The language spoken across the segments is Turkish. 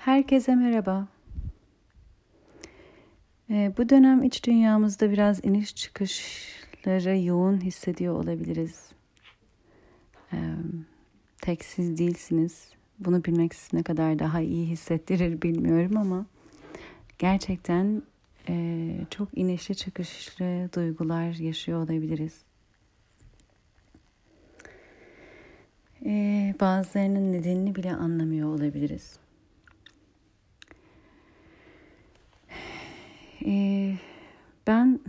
Herkese merhaba. Ee, bu dönem iç dünyamızda biraz iniş çıkışları yoğun hissediyor olabiliriz. Tek siz değilsiniz. Bunu bilmek sizi ne kadar daha iyi hissettirir bilmiyorum ama gerçekten e, çok inişli çıkışlı duygular yaşıyor olabiliriz. Ee, bazılarının nedenini bile anlamıyor olabiliriz. Ee, ben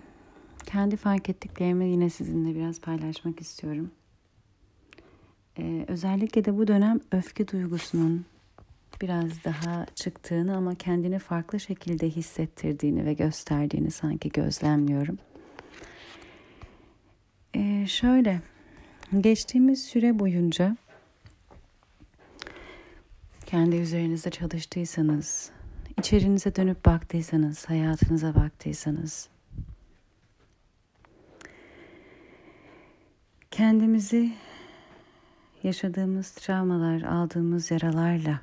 kendi fark ettiklerimi yine sizinle biraz paylaşmak istiyorum. Ee, özellikle de bu dönem öfke duygusunun biraz daha çıktığını ama kendini farklı şekilde hissettirdiğini ve gösterdiğini sanki gözlemliyorum. Ee, şöyle, geçtiğimiz süre boyunca kendi üzerinizde çalıştıysanız, İçerinize dönüp baktıysanız, hayatınıza baktıysanız, kendimizi yaşadığımız travmalar, aldığımız yaralarla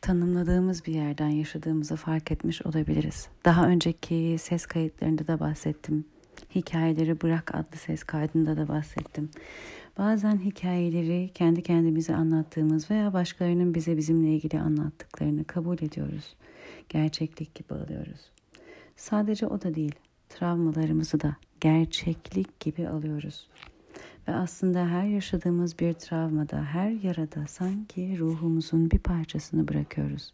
tanımladığımız bir yerden yaşadığımızı fark etmiş olabiliriz. Daha önceki ses kayıtlarında da bahsettim. Hikayeleri Bırak adlı ses kaydında da bahsettim. Bazen hikayeleri kendi kendimize anlattığımız veya başkalarının bize bizimle ilgili anlattıklarını kabul ediyoruz. Gerçeklik gibi alıyoruz. Sadece o da değil, travmalarımızı da gerçeklik gibi alıyoruz. Ve aslında her yaşadığımız bir travmada, her yarada sanki ruhumuzun bir parçasını bırakıyoruz.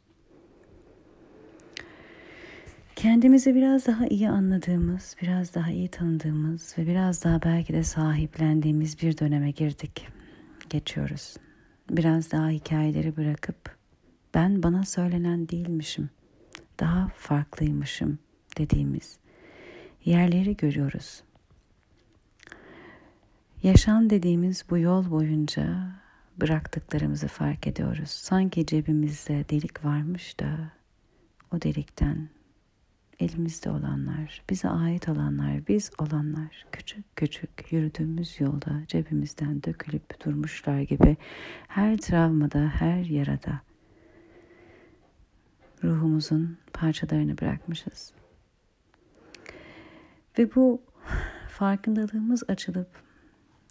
Kendimizi biraz daha iyi anladığımız, biraz daha iyi tanıdığımız ve biraz daha belki de sahiplendiğimiz bir döneme girdik. Geçiyoruz. Biraz daha hikayeleri bırakıp ben bana söylenen değilmişim, daha farklıymışım dediğimiz yerleri görüyoruz. Yaşam dediğimiz bu yol boyunca bıraktıklarımızı fark ediyoruz. Sanki cebimizde delik varmış da o delikten elimizde olanlar, bize ait olanlar, biz olanlar küçük küçük yürüdüğümüz yolda cebimizden dökülüp durmuşlar gibi her travmada, her yarada ruhumuzun parçalarını bırakmışız. Ve bu farkındalığımız açılıp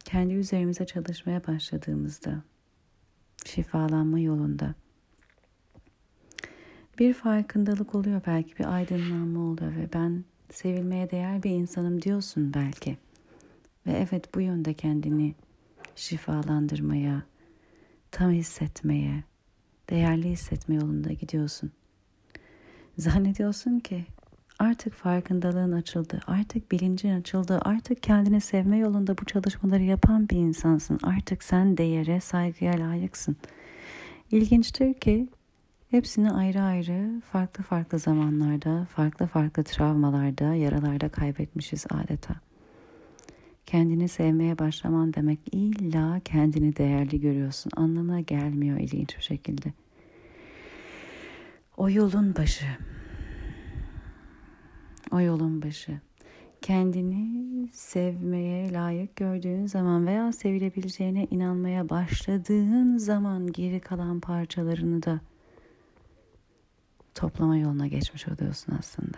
kendi üzerimize çalışmaya başladığımızda şifalanma yolunda bir farkındalık oluyor belki bir aydınlanma oluyor ve ben sevilmeye değer bir insanım diyorsun belki. Ve evet bu yönde kendini şifalandırmaya, tam hissetmeye, değerli hissetme yolunda gidiyorsun. Zannediyorsun ki artık farkındalığın açıldı, artık bilincin açıldı, artık kendini sevme yolunda bu çalışmaları yapan bir insansın. Artık sen değere, saygıya layıksın. İlginçtir ki Hepsini ayrı ayrı, farklı farklı zamanlarda, farklı farklı travmalarda, yaralarda kaybetmişiz adeta. Kendini sevmeye başlaman demek illa kendini değerli görüyorsun anlamına gelmiyor ilginç bir şekilde. O yolun başı. O yolun başı. Kendini sevmeye layık gördüğün zaman veya sevilebileceğine inanmaya başladığın zaman geri kalan parçalarını da toplama yoluna geçmiş oluyorsun aslında.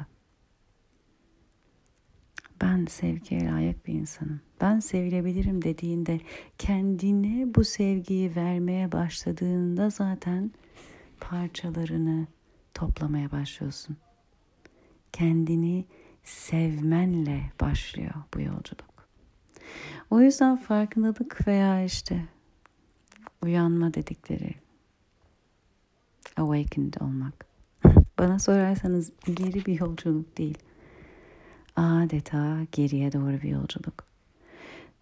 Ben sevgiye layık bir insanım. Ben sevilebilirim dediğinde kendine bu sevgiyi vermeye başladığında zaten parçalarını toplamaya başlıyorsun. Kendini sevmenle başlıyor bu yolculuk. O yüzden farkındalık veya işte uyanma dedikleri awakened olmak bana sorarsanız geri bir yolculuk değil. Adeta geriye doğru bir yolculuk.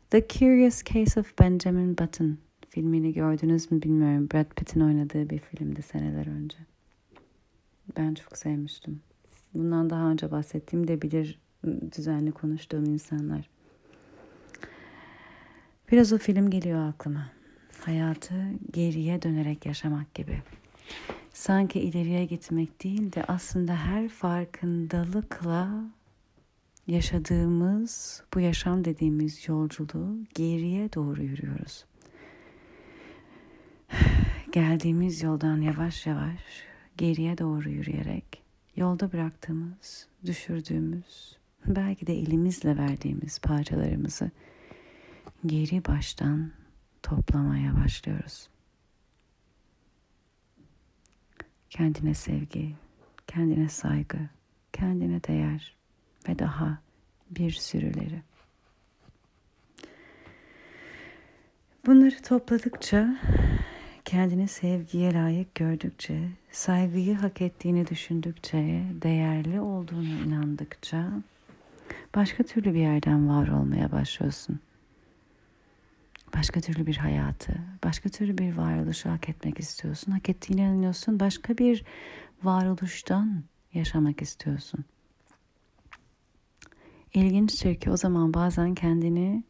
The Curious Case of Benjamin Button filmini gördünüz mü bilmiyorum. Brad Pitt'in oynadığı bir filmdi seneler önce. Ben çok sevmiştim. Bundan daha önce bahsettiğim de bilir düzenli konuştuğum insanlar. Biraz o film geliyor aklıma. Hayatı geriye dönerek yaşamak gibi sanki ileriye gitmek değil de aslında her farkındalıkla yaşadığımız bu yaşam dediğimiz yolculuğu geriye doğru yürüyoruz. geldiğimiz yoldan yavaş yavaş geriye doğru yürüyerek yolda bıraktığımız, düşürdüğümüz, belki de elimizle verdiğimiz parçalarımızı geri baştan toplamaya başlıyoruz. Kendine sevgi, kendine saygı, kendine değer ve daha bir sürüleri. Bunları topladıkça, kendini sevgiye layık gördükçe, saygıyı hak ettiğini düşündükçe, değerli olduğunu inandıkça başka türlü bir yerden var olmaya başlıyorsun. Başka türlü bir hayatı, başka türlü bir varoluşu hak etmek istiyorsun. Hak ettiğine inanıyorsun. Başka bir varoluştan yaşamak istiyorsun. İlginçtir ki o zaman bazen kendini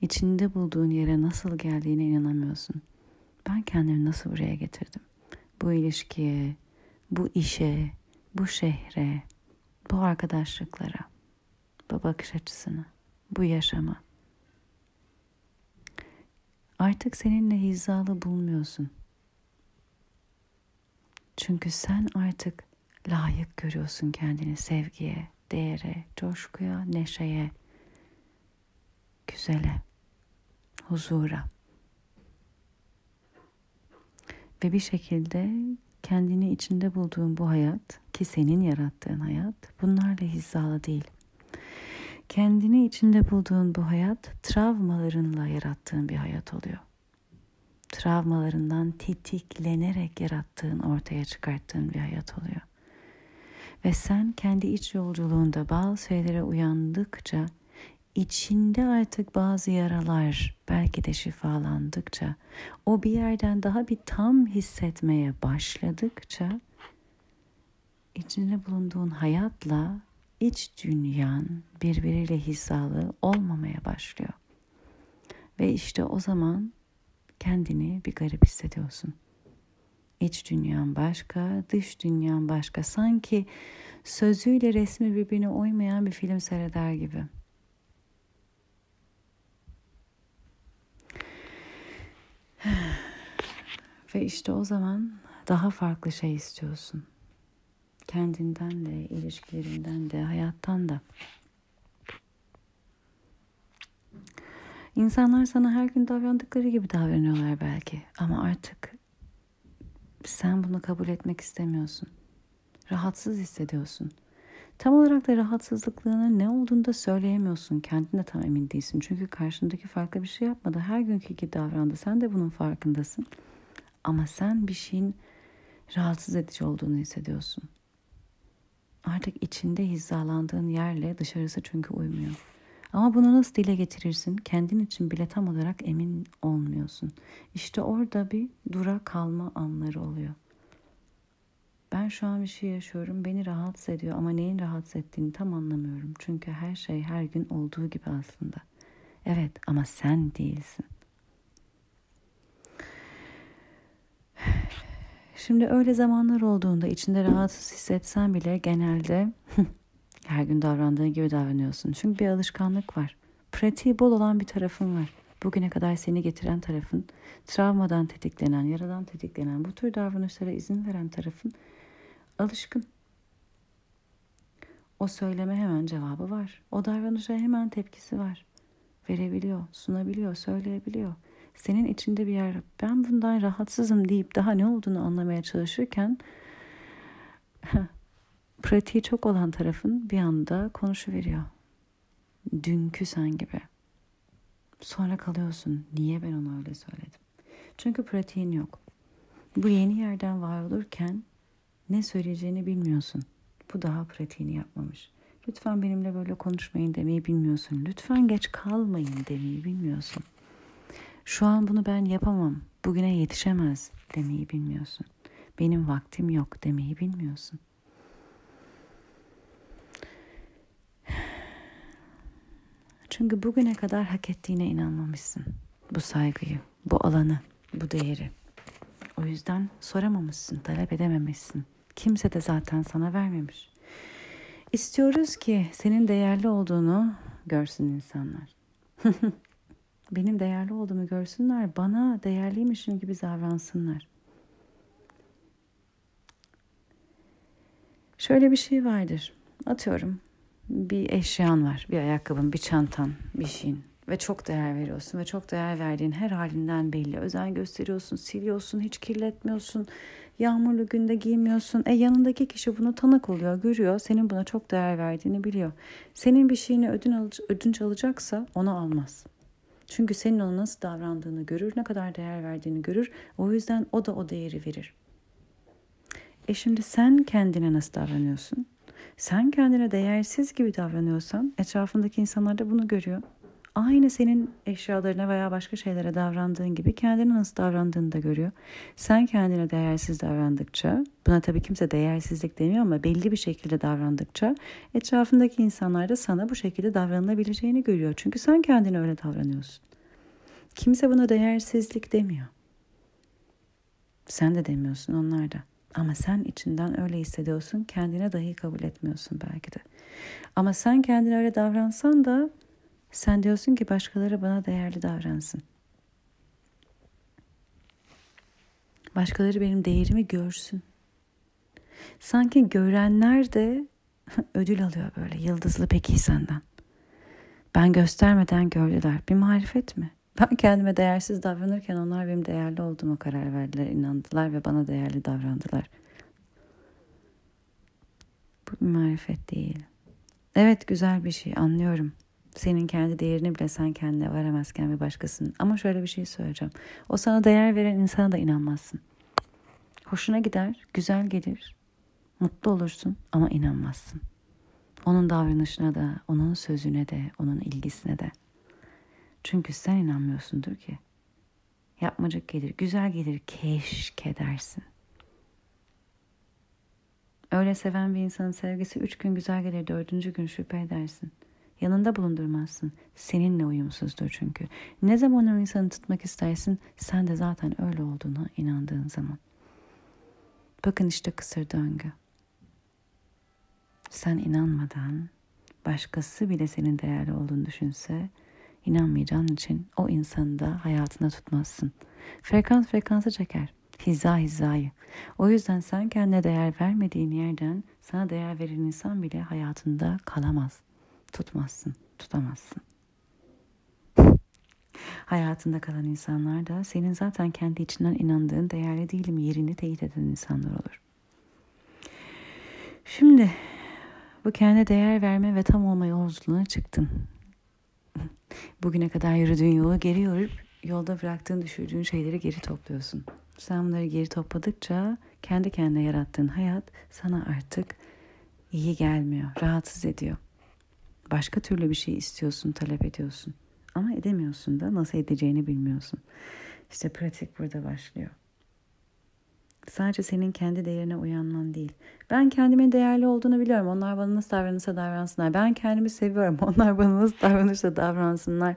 içinde bulduğun yere nasıl geldiğine inanamıyorsun. Ben kendimi nasıl buraya getirdim? Bu ilişkiye, bu işe, bu şehre, bu arkadaşlıklara, bu bakış açısına, bu yaşama. Artık seninle hizalı bulmuyorsun. Çünkü sen artık layık görüyorsun kendini sevgiye, değere, coşkuya, neşeye, güzele, huzura. Ve bir şekilde kendini içinde bulduğun bu hayat ki senin yarattığın hayat bunlarla hizalı değil. Kendini içinde bulduğun bu hayat travmalarınla yarattığın bir hayat oluyor. Travmalarından tetiklenerek yarattığın, ortaya çıkarttığın bir hayat oluyor. Ve sen kendi iç yolculuğunda bazı şeylere uyandıkça, içinde artık bazı yaralar belki de şifalandıkça, o bir yerden daha bir tam hissetmeye başladıkça, içinde bulunduğun hayatla iç dünyan birbiriyle hizalı olmamaya başlıyor. Ve işte o zaman kendini bir garip hissediyorsun. İç dünyan başka, dış dünyan başka. Sanki sözüyle resmi birbirine uymayan bir film seyreder gibi. Ve işte o zaman daha farklı şey istiyorsun. Kendinden de, ilişkilerinden de, hayattan da. İnsanlar sana her gün davrandıkları gibi davranıyorlar belki. Ama artık sen bunu kabul etmek istemiyorsun. Rahatsız hissediyorsun. Tam olarak da rahatsızlıklığının ne olduğunu da söyleyemiyorsun. Kendin de tam emin değilsin. Çünkü karşındaki farklı bir şey yapmadı. Her günkü gibi davrandı. Sen de bunun farkındasın. Ama sen bir şeyin rahatsız edici olduğunu hissediyorsun. Artık içinde hizalandığın yerle dışarısı çünkü uymuyor. Ama bunu nasıl dile getirirsin? Kendin için bile tam olarak emin olmuyorsun. İşte orada bir dura kalma anları oluyor. Ben şu an bir şey yaşıyorum, beni rahatsız ediyor ama neyin rahatsız ettiğini tam anlamıyorum. Çünkü her şey her gün olduğu gibi aslında. Evet ama sen değilsin. Şimdi öyle zamanlar olduğunda içinde rahatsız hissetsen bile genelde her gün davrandığın gibi davranıyorsun. Çünkü bir alışkanlık var. Pratiği bol olan bir tarafın var. Bugüne kadar seni getiren tarafın, travmadan tetiklenen, yaradan tetiklenen, bu tür davranışlara izin veren tarafın alışkın. O söyleme hemen cevabı var. O davranışa hemen tepkisi var. Verebiliyor, sunabiliyor, söyleyebiliyor. Senin içinde bir yer ben bundan rahatsızım deyip daha ne olduğunu anlamaya çalışırken pratiği çok olan tarafın bir anda konuşuveriyor. Dünkü sen gibi. Sonra kalıyorsun. Niye ben onu öyle söyledim? Çünkü pratiğin yok. Bu yeni yerden var olurken ne söyleyeceğini bilmiyorsun. Bu daha pratiğini yapmamış. Lütfen benimle böyle konuşmayın demeyi bilmiyorsun. Lütfen geç kalmayın demeyi bilmiyorsun. Şu an bunu ben yapamam. Bugüne yetişemez demeyi bilmiyorsun. Benim vaktim yok demeyi bilmiyorsun. Çünkü bugüne kadar hak ettiğine inanmamışsın. Bu saygıyı, bu alanı, bu değeri. O yüzden soramamışsın, talep edememişsin. Kimse de zaten sana vermemiş. İstiyoruz ki senin değerli olduğunu görsün insanlar. benim değerli olduğumu görsünler, bana değerliymişim gibi davransınlar. Şöyle bir şey vardır. Atıyorum bir eşyan var, bir ayakkabın, bir çantan, bir şeyin ve çok değer veriyorsun ve çok değer verdiğin her halinden belli. Özen gösteriyorsun, siliyorsun, hiç kirletmiyorsun. Yağmurlu günde giymiyorsun. E yanındaki kişi bunu tanık oluyor, görüyor. Senin buna çok değer verdiğini biliyor. Senin bir şeyini ödün al- ödünç alacaksa onu almaz.'' Çünkü senin ona nasıl davrandığını görür, ne kadar değer verdiğini görür. O yüzden o da o değeri verir. E şimdi sen kendine nasıl davranıyorsun? Sen kendine değersiz gibi davranıyorsan etrafındaki insanlar da bunu görüyor. Aynı senin eşyalarına veya başka şeylere davrandığın gibi kendine nasıl davrandığını da görüyor. Sen kendine değersiz davrandıkça, buna tabii kimse değersizlik demiyor ama belli bir şekilde davrandıkça etrafındaki insanlar da sana bu şekilde davranılabileceğini görüyor. Çünkü sen kendine öyle davranıyorsun. Kimse buna değersizlik demiyor. Sen de demiyorsun onlar da. Ama sen içinden öyle hissediyorsun. Kendine dahi kabul etmiyorsun belki de. Ama sen kendine öyle davransan da sen diyorsun ki başkaları bana değerli davransın. Başkaları benim değerimi görsün. Sanki görenler de ödül alıyor böyle yıldızlı peki senden. Ben göstermeden gördüler. Bir marifet mi? Ben kendime değersiz davranırken onlar benim değerli olduğuma karar verdiler, inandılar ve bana değerli davrandılar. Bu bir marifet değil. Evet güzel bir şey anlıyorum. Senin kendi değerini bile sen kendine varamazken bir başkasının. Ama şöyle bir şey söyleyeceğim. O sana değer veren insana da inanmazsın. Hoşuna gider, güzel gelir, mutlu olursun ama inanmazsın. Onun davranışına da, onun sözüne de, onun ilgisine de. Çünkü sen inanmıyorsundur ki. Yapmacık gelir, güzel gelir, keşke dersin. Öyle seven bir insanın sevgisi üç gün güzel gelir, dördüncü gün şüphe edersin. Yanında bulundurmazsın. Seninle uyumsuzdur çünkü. Ne zaman o insanı tutmak istersin, sen de zaten öyle olduğuna inandığın zaman. Bakın işte kısır döngü. Sen inanmadan başkası bile senin değerli olduğunu düşünse inanmayacağın için o insanı da hayatında tutmazsın. Frekans frekansı çeker. Hiza hizayı. O yüzden sen kendine değer vermediğin yerden sana değer veren insan bile hayatında kalamaz. Tutmazsın, tutamazsın. Hayatında kalan insanlar da senin zaten kendi içinden inandığın değerli değilim yerini teyit eden insanlar olur. Şimdi bu kendi değer verme ve tam olma yolculuğuna çıktın. Bugüne kadar yürüdüğün yolu geri yorup yolda bıraktığın düşürdüğün şeyleri geri topluyorsun. Sen bunları geri topladıkça kendi kendine yarattığın hayat sana artık iyi gelmiyor, rahatsız ediyor. Başka türlü bir şey istiyorsun, talep ediyorsun. Ama edemiyorsun da nasıl edeceğini bilmiyorsun. İşte pratik burada başlıyor. Sadece senin kendi değerine uyanman değil. Ben kendimin değerli olduğunu biliyorum. Onlar bana nasıl davranırsa davransınlar. Ben kendimi seviyorum. Onlar bana nasıl davranırsa davransınlar.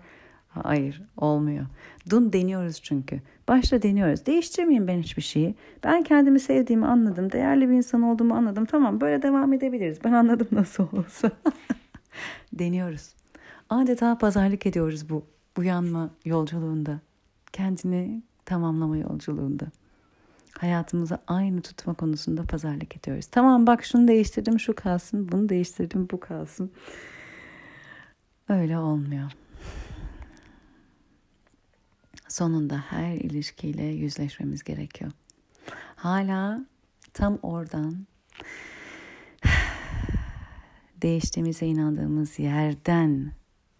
Hayır olmuyor. Dun deniyoruz çünkü. Başta deniyoruz. Değiştirmeyeyim ben hiçbir şeyi. Ben kendimi sevdiğimi anladım. Değerli bir insan olduğumu anladım. Tamam böyle devam edebiliriz. Ben anladım nasıl olsa. deniyoruz. Adeta pazarlık ediyoruz bu uyanma yolculuğunda. Kendini tamamlama yolculuğunda hayatımızı aynı tutma konusunda pazarlık ediyoruz. Tamam bak şunu değiştirdim şu kalsın, bunu değiştirdim bu kalsın. Öyle olmuyor. Sonunda her ilişkiyle yüzleşmemiz gerekiyor. Hala tam oradan değiştiğimize inandığımız yerden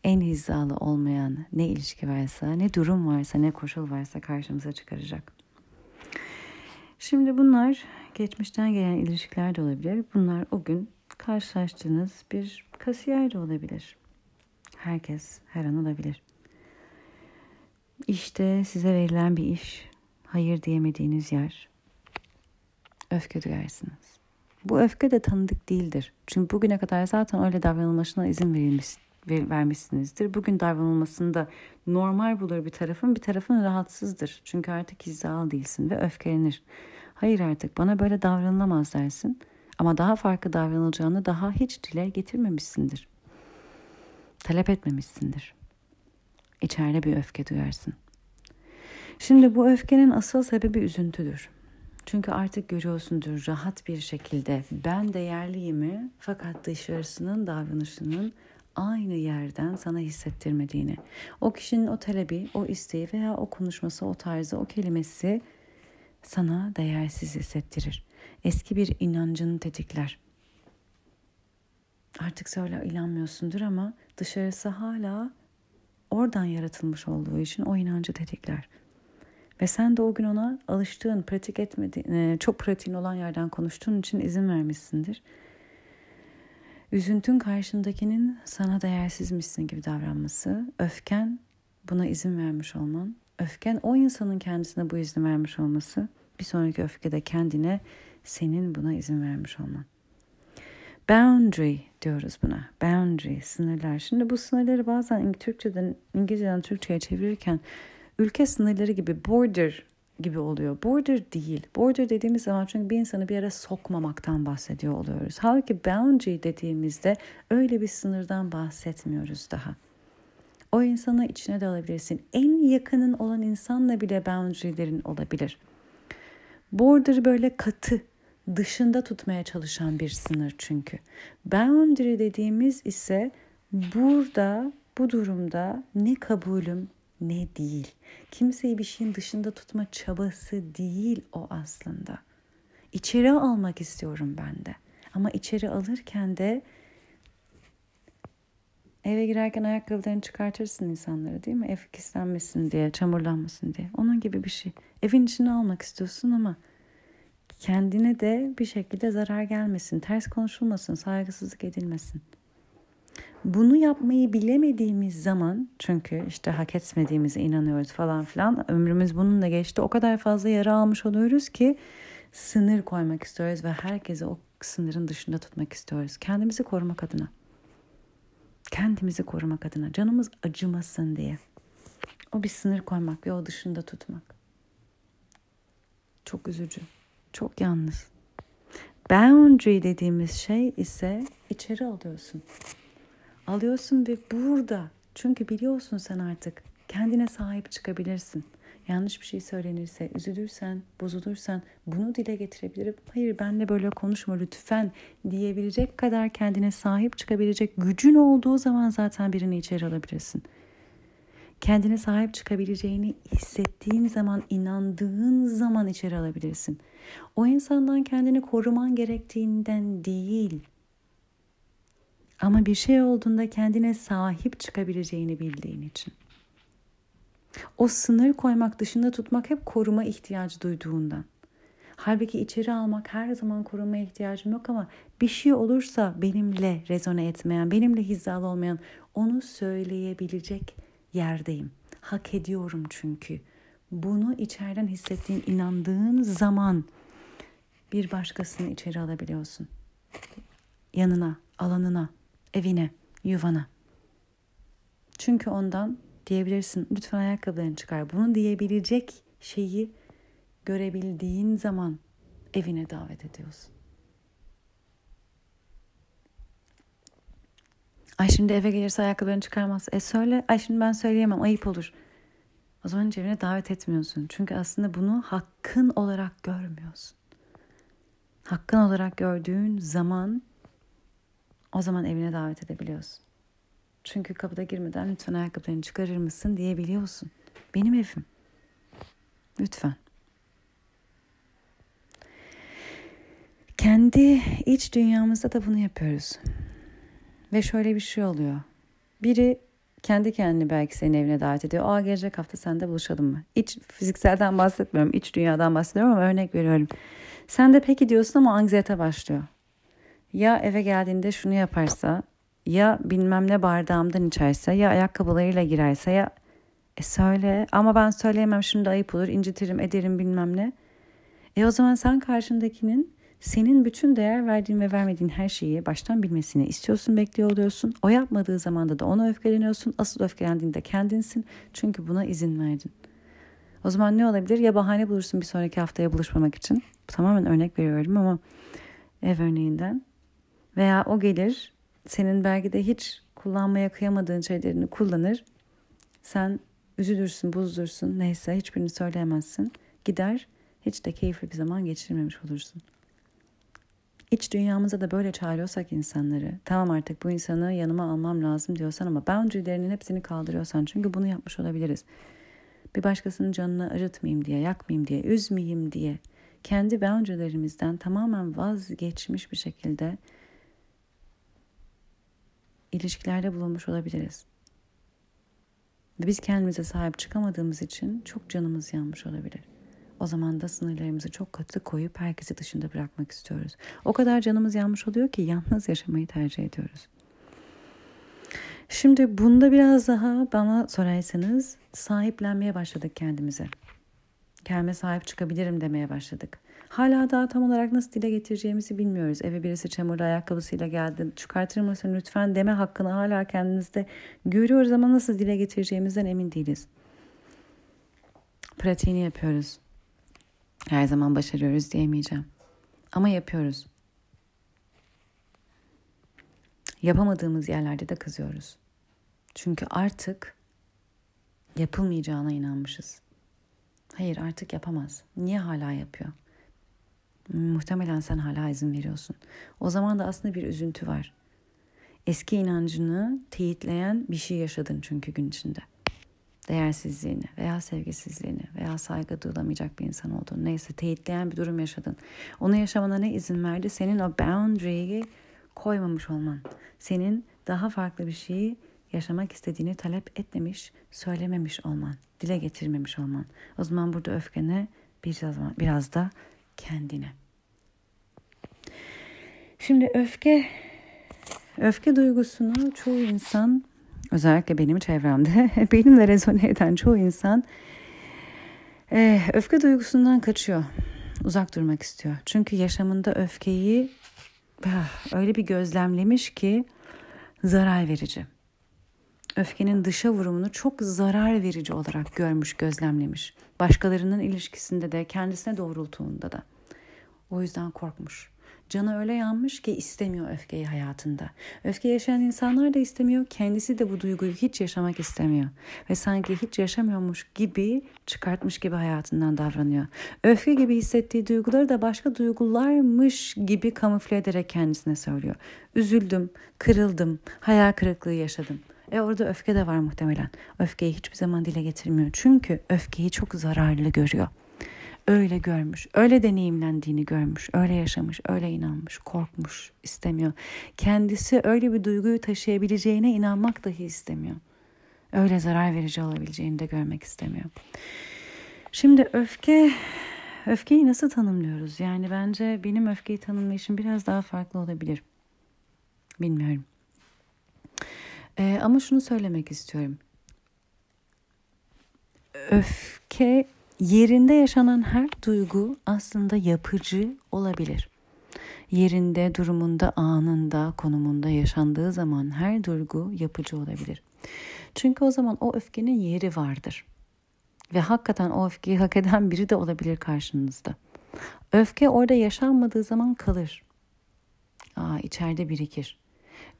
en hizalı olmayan ne ilişki varsa, ne durum varsa, ne koşul varsa karşımıza çıkaracak. Şimdi bunlar geçmişten gelen ilişkiler de olabilir. Bunlar o gün karşılaştığınız bir kasiyer de olabilir. Herkes her an olabilir. İşte size verilen bir iş, hayır diyemediğiniz yer. Öfke duyarsınız. Bu öfke de tanıdık değildir. Çünkü bugüne kadar zaten öyle davranılmasına izin verilmiş, vermişsinizdir. Bugün davranılmasında normal bulur bir tarafın, bir tarafın rahatsızdır. Çünkü artık hizalı değilsin ve öfkelenir. Hayır artık bana böyle davranılamaz dersin. Ama daha farklı davranılacağını daha hiç dile getirmemişsindir. Talep etmemişsindir. İçeride bir öfke duyarsın. Şimdi bu öfkenin asıl sebebi üzüntüdür. Çünkü artık görüyorsundur rahat bir şekilde ben değerliyimi fakat dışarısının davranışının aynı yerden sana hissettirmediğini. O kişinin o talebi, o isteği veya o konuşması, o tarzı, o kelimesi sana değersiz hissettirir. Eski bir inancını tetikler. Artık söyle inanmıyorsundur ama dışarısı hala oradan yaratılmış olduğu için o inancı tetikler. Ve sen de o gün ona alıştığın, pratik etmediğin, e, çok pratiğin olan yerden konuştuğun için izin vermişsindir. Üzüntün karşındakinin sana değersizmişsin gibi davranması, öfken buna izin vermiş olman, öfken o insanın kendisine bu izni vermiş olması, bir sonraki öfkede kendine senin buna izin vermiş olman. Boundary diyoruz buna. Boundary, sınırlar. Şimdi bu sınırları bazen Türkçeden, İngilizceden Türkçe'ye çevirirken ülke sınırları gibi border gibi oluyor. Border değil. Border dediğimiz zaman çünkü bir insanı bir yere sokmamaktan bahsediyor oluyoruz. Halbuki boundary dediğimizde öyle bir sınırdan bahsetmiyoruz daha. O insanı içine de alabilirsin. En yakının olan insanla bile boundary'lerin olabilir. Border böyle katı, dışında tutmaya çalışan bir sınır çünkü. Boundary dediğimiz ise burada bu durumda ne kabulüm ne değil. Kimseyi bir şeyin dışında tutma çabası değil o aslında. İçeri almak istiyorum ben de. Ama içeri alırken de eve girerken ayakkabılarını çıkartırsın insanlara değil mi? Ev kislenmesin diye, çamurlanmasın diye. Onun gibi bir şey. Evin içine almak istiyorsun ama kendine de bir şekilde zarar gelmesin, ters konuşulmasın, saygısızlık edilmesin. Bunu yapmayı bilemediğimiz zaman çünkü işte hak etmediğimize inanıyoruz falan filan ömrümüz bununla geçti. O kadar fazla yara almış oluyoruz ki sınır koymak istiyoruz ve herkesi o sınırın dışında tutmak istiyoruz. Kendimizi korumak adına. Kendimizi korumak adına. Canımız acımasın diye. O bir sınır koymak ve o dışında tutmak. Çok üzücü. Çok yalnız. Boundary dediğimiz şey ise içeri alıyorsun alıyorsun ve burada çünkü biliyorsun sen artık kendine sahip çıkabilirsin. Yanlış bir şey söylenirse, üzülürsen, bozulursan bunu dile getirebilirim. Hayır benle böyle konuşma lütfen diyebilecek kadar kendine sahip çıkabilecek gücün olduğu zaman zaten birini içeri alabilirsin. Kendine sahip çıkabileceğini hissettiğin zaman, inandığın zaman içeri alabilirsin. O insandan kendini koruman gerektiğinden değil, ama bir şey olduğunda kendine sahip çıkabileceğini bildiğin için. O sınır koymak dışında tutmak hep koruma ihtiyacı duyduğundan. Halbuki içeri almak her zaman korumaya ihtiyacım yok ama bir şey olursa benimle rezone etmeyen, benimle hizalı olmayan onu söyleyebilecek yerdeyim. Hak ediyorum çünkü. Bunu içeriden hissettiğin, inandığın zaman bir başkasını içeri alabiliyorsun. Yanına, alanına evine, yuvana. Çünkü ondan diyebilirsin lütfen ayakkabılarını çıkar. Bunu diyebilecek şeyi görebildiğin zaman evine davet ediyorsun. Ay şimdi eve gelirse ayakkabılarını çıkarmaz. E söyle. Ay şimdi ben söyleyemem. Ayıp olur. O zaman hiç evine davet etmiyorsun. Çünkü aslında bunu hakkın olarak görmüyorsun. Hakkın olarak gördüğün zaman o zaman evine davet edebiliyorsun. Çünkü kapıda girmeden lütfen ayakkabılarını çıkarır mısın diyebiliyorsun. Benim evim. Lütfen. Kendi iç dünyamızda da bunu yapıyoruz. Ve şöyle bir şey oluyor. Biri kendi kendini belki senin evine davet ediyor. Aa gelecek hafta sen de buluşalım mı? İç fizikselden bahsetmiyorum. iç dünyadan bahsediyorum ama örnek veriyorum. Sen de peki diyorsun ama anksiyete başlıyor ya eve geldiğinde şunu yaparsa ya bilmem ne bardağımdan içerse ya ayakkabılarıyla girerse ya e söyle ama ben söyleyemem şimdi ayıp olur incitirim ederim bilmem ne. E o zaman sen karşındakinin senin bütün değer verdiğin ve vermediğin her şeyi baştan bilmesini istiyorsun, bekliyor oluyorsun. O yapmadığı zamanda da ona öfkeleniyorsun. Asıl öfkelendiğinde kendinsin. Çünkü buna izin verdin. O zaman ne olabilir? Ya bahane bulursun bir sonraki haftaya buluşmamak için. Tamamen örnek veriyorum ama ev örneğinden. Veya o gelir senin belki de hiç kullanmaya kıyamadığın şeylerini kullanır. Sen üzülürsün, bozdursun neyse hiçbirini söyleyemezsin. Gider hiç de keyifli bir zaman geçirmemiş olursun. İç dünyamıza da böyle çağırıyorsak insanları, tamam artık bu insanı yanıma almam lazım diyorsan ama boundary'lerinin hepsini kaldırıyorsan çünkü bunu yapmış olabiliriz. Bir başkasının canını acıtmayayım diye, yakmayayım diye, üzmeyeyim diye kendi boundary'lerimizden tamamen vazgeçmiş bir şekilde ilişkilerde bulunmuş olabiliriz. Ve biz kendimize sahip çıkamadığımız için çok canımız yanmış olabilir. O zaman da sınırlarımızı çok katı koyup herkesi dışında bırakmak istiyoruz. O kadar canımız yanmış oluyor ki yalnız yaşamayı tercih ediyoruz. Şimdi bunda biraz daha bana sorarsanız sahiplenmeye başladık kendimize. Kendime sahip çıkabilirim demeye başladık. Hala daha tam olarak nasıl dile getireceğimizi bilmiyoruz. Eve birisi çamurlu ayakkabısıyla geldi. Çıkartır mısın lütfen deme hakkını hala kendimizde görüyoruz ama nasıl dile getireceğimizden emin değiliz. Pratiğini yapıyoruz. Her zaman başarıyoruz diyemeyeceğim. Ama yapıyoruz. Yapamadığımız yerlerde de kızıyoruz. Çünkü artık yapılmayacağına inanmışız. Hayır artık yapamaz. Niye hala yapıyor? Muhtemelen sen hala izin veriyorsun. O zaman da aslında bir üzüntü var. Eski inancını teyitleyen bir şey yaşadın çünkü gün içinde. Değersizliğini veya sevgisizliğini veya saygı duyulamayacak bir insan olduğunu neyse teyitleyen bir durum yaşadın. Onu yaşamana ne izin verdi? Senin o boundary'yi koymamış olman. Senin daha farklı bir şeyi yaşamak istediğini talep etmemiş, söylememiş olman, dile getirmemiş olman. O zaman burada öfkene biraz, biraz da kendine. Şimdi öfke öfke duygusunu çoğu insan özellikle benim çevremde benimle rezone eden çoğu insan e, öfke duygusundan kaçıyor. Uzak durmak istiyor. Çünkü yaşamında öfkeyi ah, öyle bir gözlemlemiş ki zarar verici. Öfkenin dışa vurumunu çok zarar verici olarak görmüş, gözlemlemiş. Başkalarının ilişkisinde de, kendisine doğrultuğunda da. O yüzden korkmuş. Canı öyle yanmış ki istemiyor öfkeyi hayatında. Öfke yaşayan insanlar da istemiyor. Kendisi de bu duyguyu hiç yaşamak istemiyor. Ve sanki hiç yaşamıyormuş gibi çıkartmış gibi hayatından davranıyor. Öfke gibi hissettiği duyguları da başka duygularmış gibi kamufle ederek kendisine söylüyor. Üzüldüm, kırıldım, hayal kırıklığı yaşadım. E orada öfke de var muhtemelen. Öfkeyi hiçbir zaman dile getirmiyor. Çünkü öfkeyi çok zararlı görüyor öyle görmüş, öyle deneyimlendiğini görmüş, öyle yaşamış, öyle inanmış, korkmuş, istemiyor. Kendisi öyle bir duyguyu taşıyabileceğine inanmak dahi istemiyor. Öyle zarar verici olabileceğini de görmek istemiyor. Şimdi öfke, öfkeyi nasıl tanımlıyoruz? Yani bence benim öfkeyi tanımlayışım biraz daha farklı olabilir. Bilmiyorum. Ee, ama şunu söylemek istiyorum. Öfke Yerinde yaşanan her duygu aslında yapıcı olabilir. Yerinde, durumunda, anında, konumunda yaşandığı zaman her duygu yapıcı olabilir. Çünkü o zaman o öfkenin yeri vardır. Ve hakikaten o öfkeyi hak eden biri de olabilir karşınızda. Öfke orada yaşanmadığı zaman kalır. Aa, içeride birikir.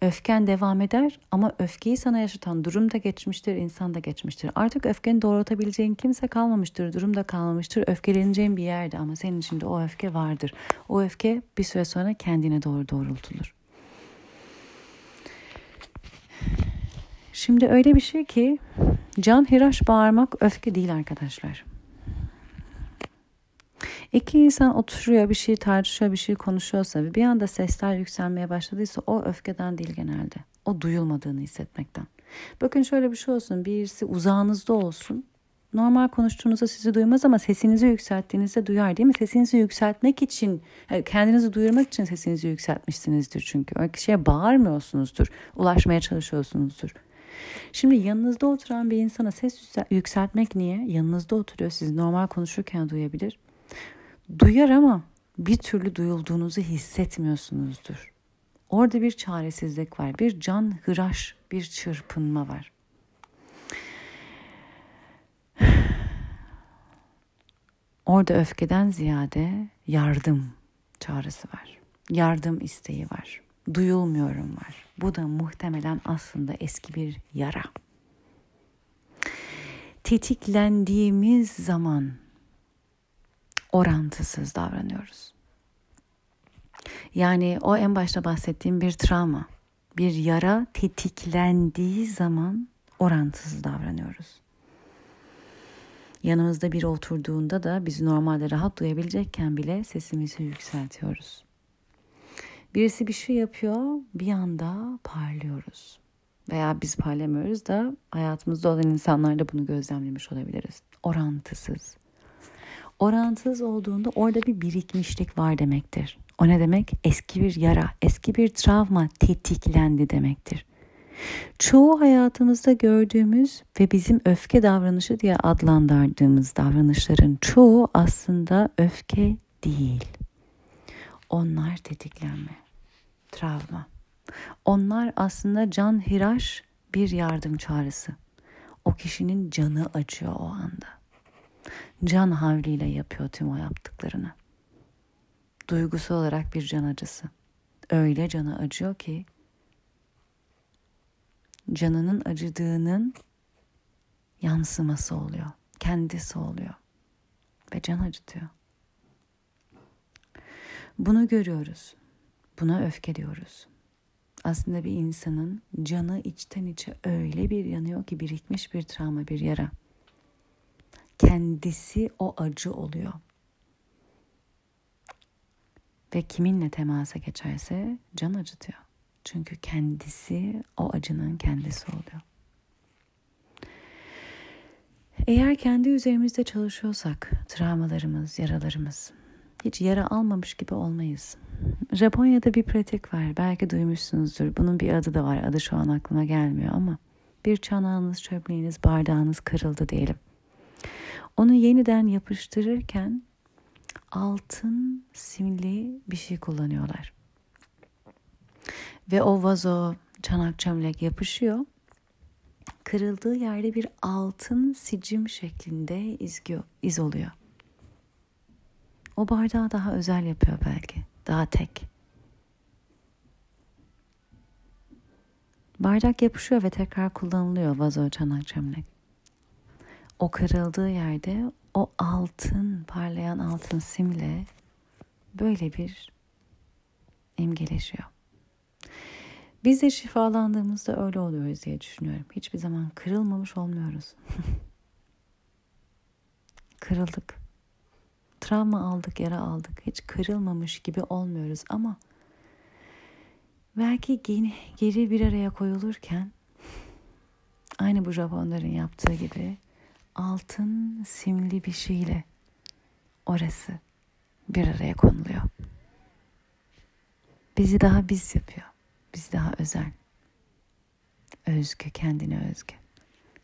Öfken devam eder ama öfkeyi sana yaşatan durum da geçmiştir, insan da geçmiştir. Artık öfkeni doğrultabileceğin kimse kalmamıştır, durum da kalmamıştır. Öfkeleneceğin bir yerde ama senin içinde o öfke vardır. O öfke bir süre sonra kendine doğru doğrultulur. Şimdi öyle bir şey ki can hiraş bağırmak öfke değil arkadaşlar. İki insan oturuyor bir şey tartışıyor bir şey konuşuyorsa ve bir anda sesler yükselmeye başladıysa o öfkeden değil genelde. O duyulmadığını hissetmekten. Bakın şöyle bir şey olsun birisi uzağınızda olsun normal konuştuğunuzda sizi duymaz ama sesinizi yükselttiğinizde duyar değil mi? Sesinizi yükseltmek için, kendinizi duyurmak için sesinizi yükseltmişsinizdir çünkü. O kişiye bağırmıyorsunuzdur, ulaşmaya çalışıyorsunuzdur. Şimdi yanınızda oturan bir insana ses yükseltmek niye? Yanınızda oturuyor, sizi normal konuşurken duyabilir. Duyar ama bir türlü duyulduğunuzu hissetmiyorsunuzdur. Orada bir çaresizlik var, bir can hıraş, bir çırpınma var. Orada öfkeden ziyade yardım çağrısı var. Yardım isteği var. Duyulmuyorum var. Bu da muhtemelen aslında eski bir yara. Tetiklendiğimiz zaman orantısız davranıyoruz. Yani o en başta bahsettiğim bir travma, bir yara tetiklendiği zaman orantısız davranıyoruz. Yanımızda biri oturduğunda da bizi normalde rahat duyabilecekken bile sesimizi yükseltiyoruz. Birisi bir şey yapıyor, bir anda parlıyoruz. Veya biz parlamıyoruz da hayatımızda olan insanlar da bunu gözlemlemiş olabiliriz. Orantısız. Orantısız olduğunda orada bir birikmişlik var demektir. O ne demek? Eski bir yara, eski bir travma tetiklendi demektir. Çoğu hayatımızda gördüğümüz ve bizim öfke davranışı diye adlandırdığımız davranışların çoğu aslında öfke değil. Onlar tetiklenme, travma. Onlar aslında can hiraş bir yardım çağrısı. O kişinin canı acıyor o anda. Can havliyle yapıyor tüm o yaptıklarını. Duygusu olarak bir can acısı. Öyle canı acıyor ki canının acıdığının yansıması oluyor. Kendisi oluyor. Ve can acıtıyor. Bunu görüyoruz. Buna öfke diyoruz. Aslında bir insanın canı içten içe öyle bir yanıyor ki birikmiş bir travma, bir yara. Kendisi o acı oluyor. Ve kiminle temasa geçerse can acıtıyor. Çünkü kendisi o acının kendisi oluyor. Eğer kendi üzerimizde çalışıyorsak travmalarımız, yaralarımız hiç yara almamış gibi olmayız. Japonya'da bir pratik var. Belki duymuşsunuzdur. Bunun bir adı da var. Adı şu an aklıma gelmiyor ama bir çanağınız, çöpleğiniz, bardağınız kırıldı diyelim. Onu yeniden yapıştırırken altın simli bir şey kullanıyorlar. Ve o vazo, çanak çömlek yapışıyor. Kırıldığı yerde bir altın sicim şeklinde izgiyor, iz oluyor. O bardağı daha özel yapıyor belki. Daha tek. Bardak yapışıyor ve tekrar kullanılıyor vazo, çanak, çömlek. O kırıldığı yerde o altın, parlayan altın simle böyle bir imgeleşiyor. Biz de şifalandığımızda öyle oluyoruz diye düşünüyorum. Hiçbir zaman kırılmamış olmuyoruz. Kırıldık. Travma aldık, yara aldık. Hiç kırılmamış gibi olmuyoruz ama belki geri, geri bir araya koyulurken aynı bu Japonların yaptığı gibi altın simli bir şeyle orası bir araya konuluyor. Bizi daha biz yapıyor. Biz daha özel. Özgü, kendine özgü.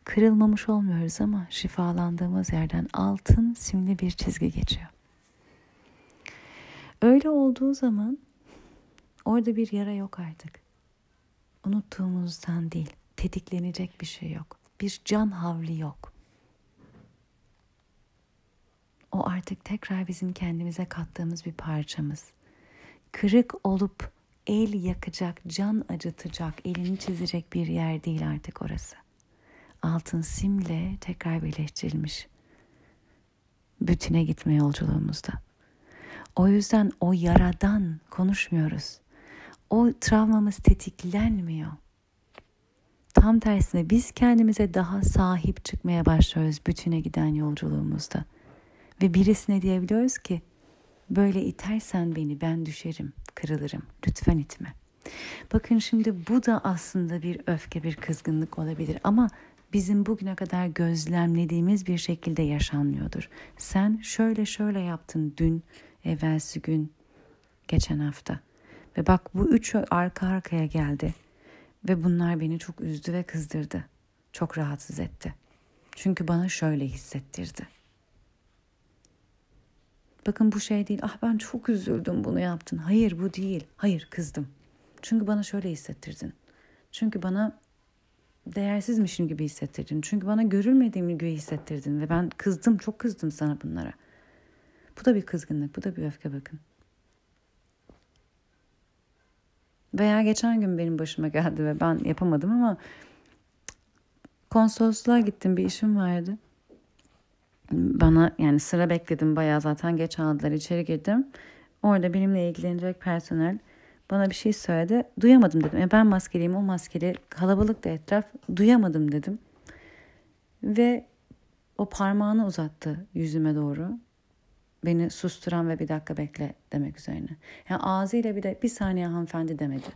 Kırılmamış olmuyoruz ama şifalandığımız yerden altın simli bir çizgi geçiyor. Öyle olduğu zaman orada bir yara yok artık. Unuttuğumuzdan değil, tetiklenecek bir şey yok. Bir can havli yok. O artık tekrar bizim kendimize kattığımız bir parçamız. Kırık olup el yakacak, can acıtacak, elini çizecek bir yer değil artık orası. Altın simle tekrar birleştirilmiş. Bütüne gitme yolculuğumuzda. O yüzden o yaradan konuşmuyoruz. O travmamız tetiklenmiyor. Tam tersine biz kendimize daha sahip çıkmaya başlıyoruz bütüne giden yolculuğumuzda. Ve birisine diyebiliyoruz ki böyle itersen beni ben düşerim kırılırım. Lütfen itme. Bakın şimdi bu da aslında bir öfke, bir kızgınlık olabilir ama bizim bugüne kadar gözlemlediğimiz bir şekilde yaşanmıyordur. Sen şöyle şöyle yaptın dün, evvelsi gün, geçen hafta. Ve bak bu üçü arka arkaya geldi. Ve bunlar beni çok üzdü ve kızdırdı. Çok rahatsız etti. Çünkü bana şöyle hissettirdi. Bakın bu şey değil. Ah ben çok üzüldüm bunu yaptın. Hayır bu değil. Hayır kızdım. Çünkü bana şöyle hissettirdin. Çünkü bana değersizmişim gibi hissettirdin. Çünkü bana görülmediğim gibi hissettirdin ve ben kızdım, çok kızdım sana bunlara. Bu da bir kızgınlık, bu da bir öfke bakın. Veya geçen gün benim başıma geldi ve ben yapamadım ama konsolosluğa gittim bir işim vardı. Bana yani sıra bekledim bayağı zaten geç aldılar içeri girdim. Orada benimle ilgilenecek personel bana bir şey söyledi. Duyamadım dedim. E ben maskeliyim o maskeli kalabalık da etraf duyamadım dedim. Ve o parmağını uzattı yüzüme doğru. Beni susturan ve bir dakika bekle demek üzerine. Yani ağzıyla bir de bir saniye hanımefendi demedi.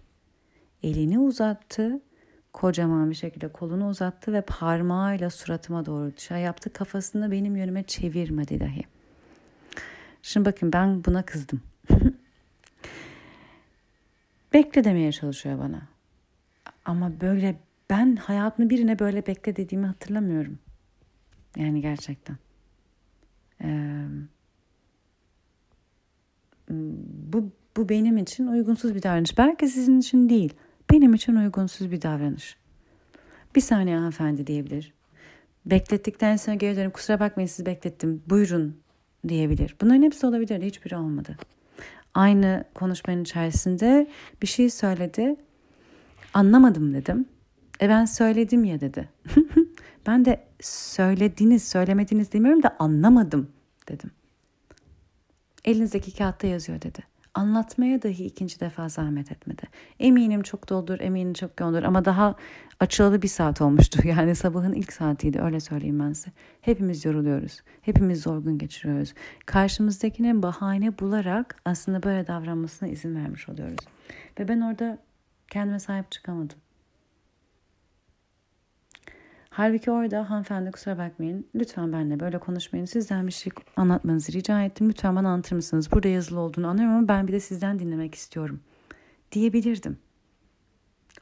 Elini uzattı. Kocaman bir şekilde kolunu uzattı ve parmağıyla suratıma doğru şey yaptı. Kafasını benim yönüme çevirmedi dahi. Şimdi bakın ben buna kızdım. bekle demeye çalışıyor bana. Ama böyle ben hayatımı birine böyle bekle dediğimi hatırlamıyorum. Yani gerçekten. Ee, bu, bu benim için uygunsuz bir davranış. Belki sizin için değil. Benim için uygunsuz bir davranış. Bir saniye hanımefendi diyebilir. Beklettikten sonra geri dönüp kusura bakmayın sizi beklettim buyurun diyebilir. Bunların hepsi olabilir. Hiçbiri olmadı. Aynı konuşmanın içerisinde bir şey söyledi. Anlamadım dedim. E ben söyledim ya dedi. ben de söylediniz, söylemediniz demiyorum da anlamadım dedim. Elinizdeki kağıtta yazıyor dedi. Anlatmaya dahi ikinci defa zahmet etmedi. Eminim çok doldur, eminim çok yoğundur ama daha açılalı bir saat olmuştu. Yani sabahın ilk saatiydi öyle söyleyeyim ben size. Hepimiz yoruluyoruz. Hepimiz zorgun geçiriyoruz. Karşımızdakine bahane bularak aslında böyle davranmasına izin vermiş oluyoruz. Ve ben orada kendime sahip çıkamadım. Halbuki orada hanımefendi kusura bakmayın. Lütfen benimle böyle konuşmayın. Sizden bir şey anlatmanızı rica ettim. Lütfen bana anlatır mısınız? Burada yazılı olduğunu anlıyorum ama ben bir de sizden dinlemek istiyorum. Diyebilirdim.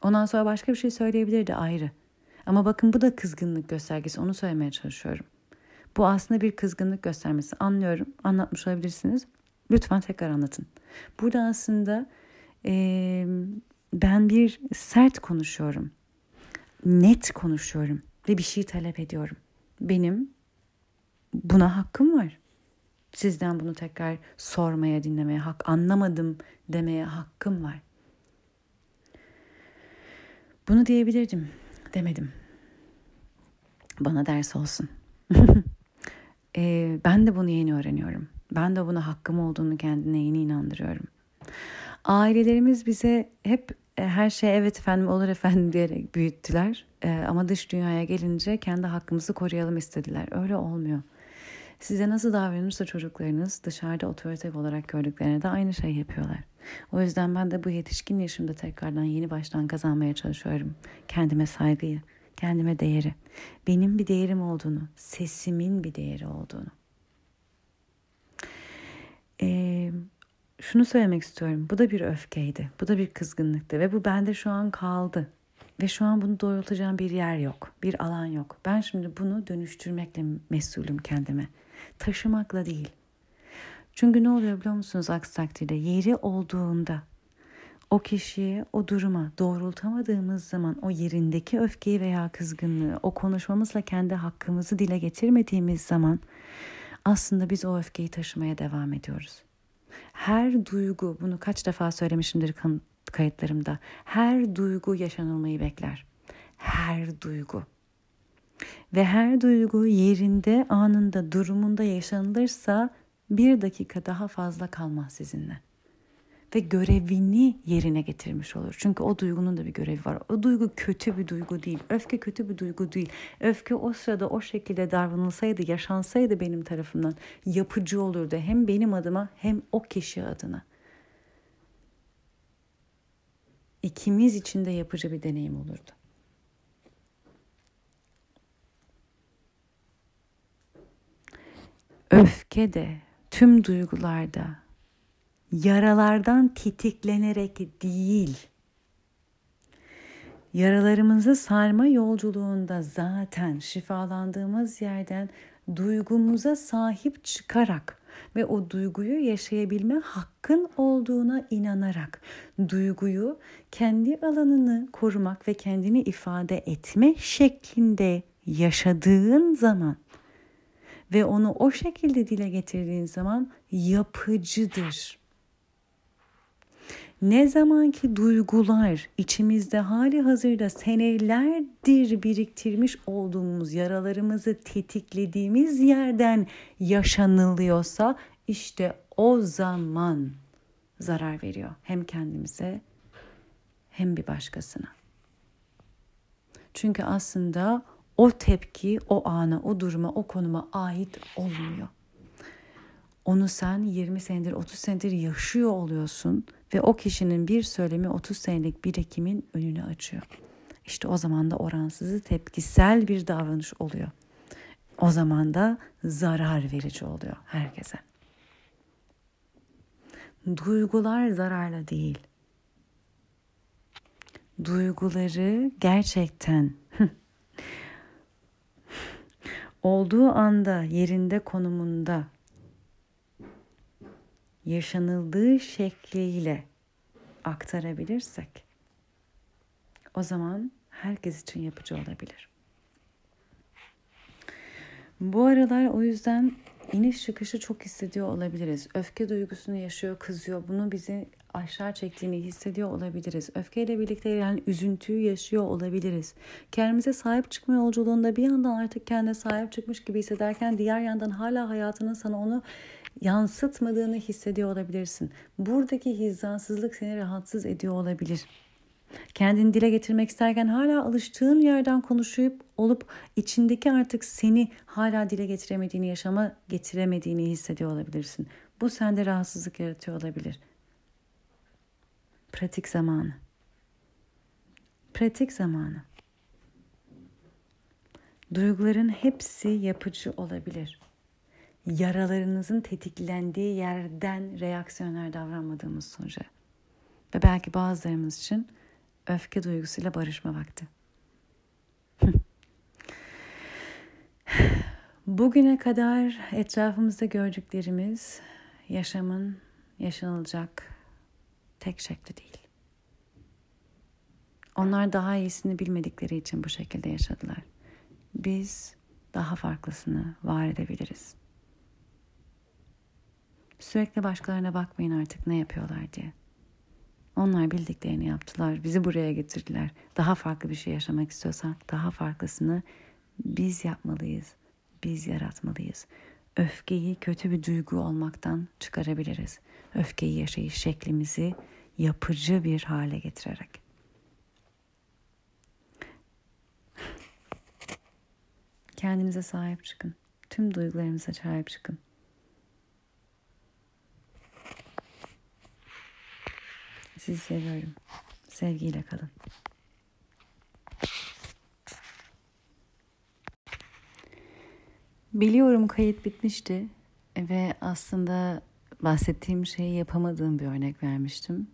Ondan sonra başka bir şey söyleyebilirdi ayrı. Ama bakın bu da kızgınlık göstergesi. Onu söylemeye çalışıyorum. Bu aslında bir kızgınlık göstermesi. Anlıyorum. Anlatmış olabilirsiniz. Lütfen tekrar anlatın. Burada aslında e, ben bir sert konuşuyorum. Net konuşuyorum ve bir şey talep ediyorum. Benim buna hakkım var. Sizden bunu tekrar sormaya, dinlemeye, hak anlamadım demeye hakkım var. Bunu diyebilirdim. Demedim. Bana ders olsun. e, ben de bunu yeni öğreniyorum. Ben de buna hakkım olduğunu kendine yeni inandırıyorum. Ailelerimiz bize hep e, her şey evet efendim olur efendim diyerek büyüttüler. E, ama dış dünyaya gelince kendi hakkımızı koruyalım istediler. Öyle olmuyor. Size nasıl davranırsa çocuklarınız dışarıda otorite olarak gördüklerine de aynı şey yapıyorlar. O yüzden ben de bu yetişkin yaşımda tekrardan yeni baştan kazanmaya çalışıyorum. Kendime saygıyı, kendime değeri, benim bir değerim olduğunu, sesimin bir değeri olduğunu. Ee, şunu söylemek istiyorum. Bu da bir öfkeydi. Bu da bir kızgınlıktı ve bu bende şu an kaldı. Ve şu an bunu doğrultacağım bir yer yok. Bir alan yok. Ben şimdi bunu dönüştürmekle mesulüm kendime. Taşımakla değil. Çünkü ne oluyor biliyor musunuz aksi takdirde? Yeri olduğunda o kişiye, o duruma doğrultamadığımız zaman o yerindeki öfkeyi veya kızgınlığı, o konuşmamızla kendi hakkımızı dile getirmediğimiz zaman aslında biz o öfkeyi taşımaya devam ediyoruz. Her duygu, bunu kaç defa söylemişimdir kayıtlarımda. Her duygu yaşanılmayı bekler. Her duygu. Ve her duygu yerinde, anında, durumunda yaşanılırsa bir dakika daha fazla kalmaz sizinle. Ve görevini yerine getirmiş olur. Çünkü o duygunun da bir görevi var. O duygu kötü bir duygu değil. Öfke kötü bir duygu değil. Öfke o sırada o şekilde davranılsaydı, yaşansaydı benim tarafımdan yapıcı olurdu. Hem benim adıma hem o kişi adına. İkimiz için de yapıcı bir deneyim olurdu. Öfke de tüm duygularda yaralardan tetiklenerek değil, yaralarımızı sarma yolculuğunda zaten şifalandığımız yerden duygumuza sahip çıkarak ve o duyguyu yaşayabilme hakkın olduğuna inanarak duyguyu kendi alanını korumak ve kendini ifade etme şeklinde yaşadığın zaman ve onu o şekilde dile getirdiğin zaman yapıcıdır. Ne zaman ki duygular içimizde hali hazırda senelerdir biriktirmiş olduğumuz yaralarımızı tetiklediğimiz yerden yaşanılıyorsa işte o zaman zarar veriyor hem kendimize hem bir başkasına. Çünkü aslında o tepki o ana, o duruma, o konuma ait olmuyor. Onu sen 20 senedir, 30 senedir yaşıyor oluyorsun ve o kişinin bir söylemi 30 senelik birikimin önünü açıyor. İşte o zaman da oransızı tepkisel bir davranış oluyor. O zaman da zarar verici oluyor herkese. Duygular zararla değil. Duyguları gerçekten olduğu anda, yerinde, konumunda yaşanıldığı şekliyle aktarabilirsek o zaman herkes için yapıcı olabilir. Bu aralar o yüzden iniş çıkışı çok hissediyor olabiliriz. Öfke duygusunu yaşıyor, kızıyor. Bunu bizi aşağı çektiğini hissediyor olabiliriz. Öfkeyle birlikte yani üzüntüyü yaşıyor olabiliriz. Kendimize sahip çıkma yolculuğunda bir yandan artık kendine sahip çıkmış gibi hissederken diğer yandan hala hayatının sana onu yansıtmadığını hissediyor olabilirsin. Buradaki hizansızlık seni rahatsız ediyor olabilir. Kendini dile getirmek isterken hala alıştığın yerden konuşup olup içindeki artık seni hala dile getiremediğini, yaşama getiremediğini hissediyor olabilirsin. Bu sende rahatsızlık yaratıyor olabilir. Pratik zamanı. Pratik zamanı. Duyguların hepsi yapıcı olabilir. Yaralarınızın tetiklendiği yerden reaksiyonlar davranmadığımız sürece. Ve belki bazılarımız için öfke duygusuyla barışma vakti. Bugüne kadar etrafımızda gördüklerimiz yaşamın yaşanılacak tek şekli değil. Onlar daha iyisini bilmedikleri için bu şekilde yaşadılar. Biz daha farklısını var edebiliriz. Sürekli başkalarına bakmayın artık ne yapıyorlar diye. Onlar bildiklerini yaptılar. Bizi buraya getirdiler. Daha farklı bir şey yaşamak istiyorsak daha farklısını biz yapmalıyız. Biz yaratmalıyız. Öfkeyi kötü bir duygu olmaktan çıkarabiliriz. Öfkeyi yaşayış şeklimizi yapıcı bir hale getirerek. Kendinize sahip çıkın. Tüm duygularınıza sahip çıkın. Sizi seviyorum. Sevgiyle kalın. Biliyorum kayıt bitmişti ve aslında bahsettiğim şeyi yapamadığım bir örnek vermiştim.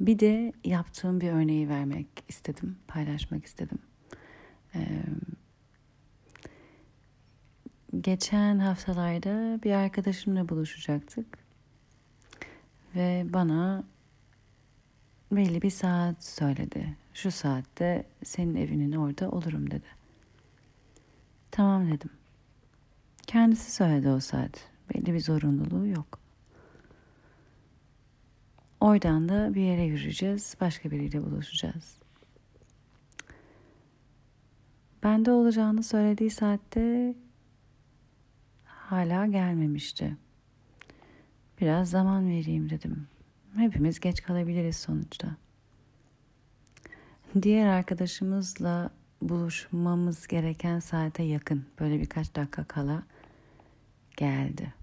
Bir de yaptığım bir örneği vermek istedim, paylaşmak istedim. Ee, geçen haftalarda bir arkadaşımla buluşacaktık ve bana belli bir saat söyledi. Şu saatte senin evinin orada olurum dedi. Tamam dedim. Kendisi söyledi o saat. Belli bir zorunluluğu yok. Oradan da bir yere yürüyeceğiz. Başka biriyle buluşacağız. Bende olacağını söylediği saatte hala gelmemişti. Biraz zaman vereyim dedim. Hepimiz geç kalabiliriz sonuçta. Diğer arkadaşımızla buluşmamız gereken saate yakın böyle birkaç dakika kala geldi.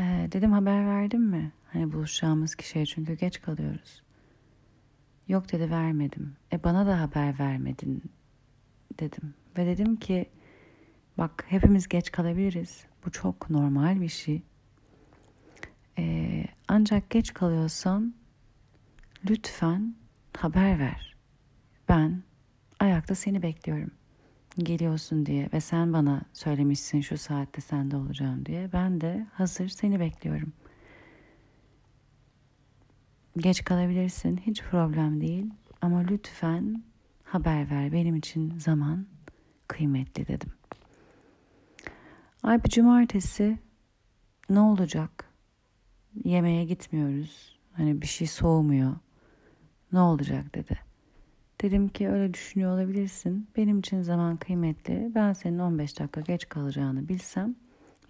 Ee, dedim haber verdim mi? Hani buluşacağımız kişiye çünkü geç kalıyoruz. Yok dedi vermedim. E bana da haber vermedin dedim. Ve dedim ki bak hepimiz geç kalabiliriz. Bu çok normal bir şey. Ee, ancak geç kalıyorsan lütfen haber ver. Ben ayakta seni bekliyorum. Geliyorsun diye ve sen bana söylemişsin şu saatte sende olacağım diye. Ben de hazır seni bekliyorum. Geç kalabilirsin hiç problem değil ama lütfen haber ver benim için zaman kıymetli dedim. Ay bir cumartesi ne olacak? Yemeğe gitmiyoruz. Hani bir şey soğumuyor. Ne olacak dedi. Dedim ki öyle düşünüyor olabilirsin. Benim için zaman kıymetli. Ben senin 15 dakika geç kalacağını bilsem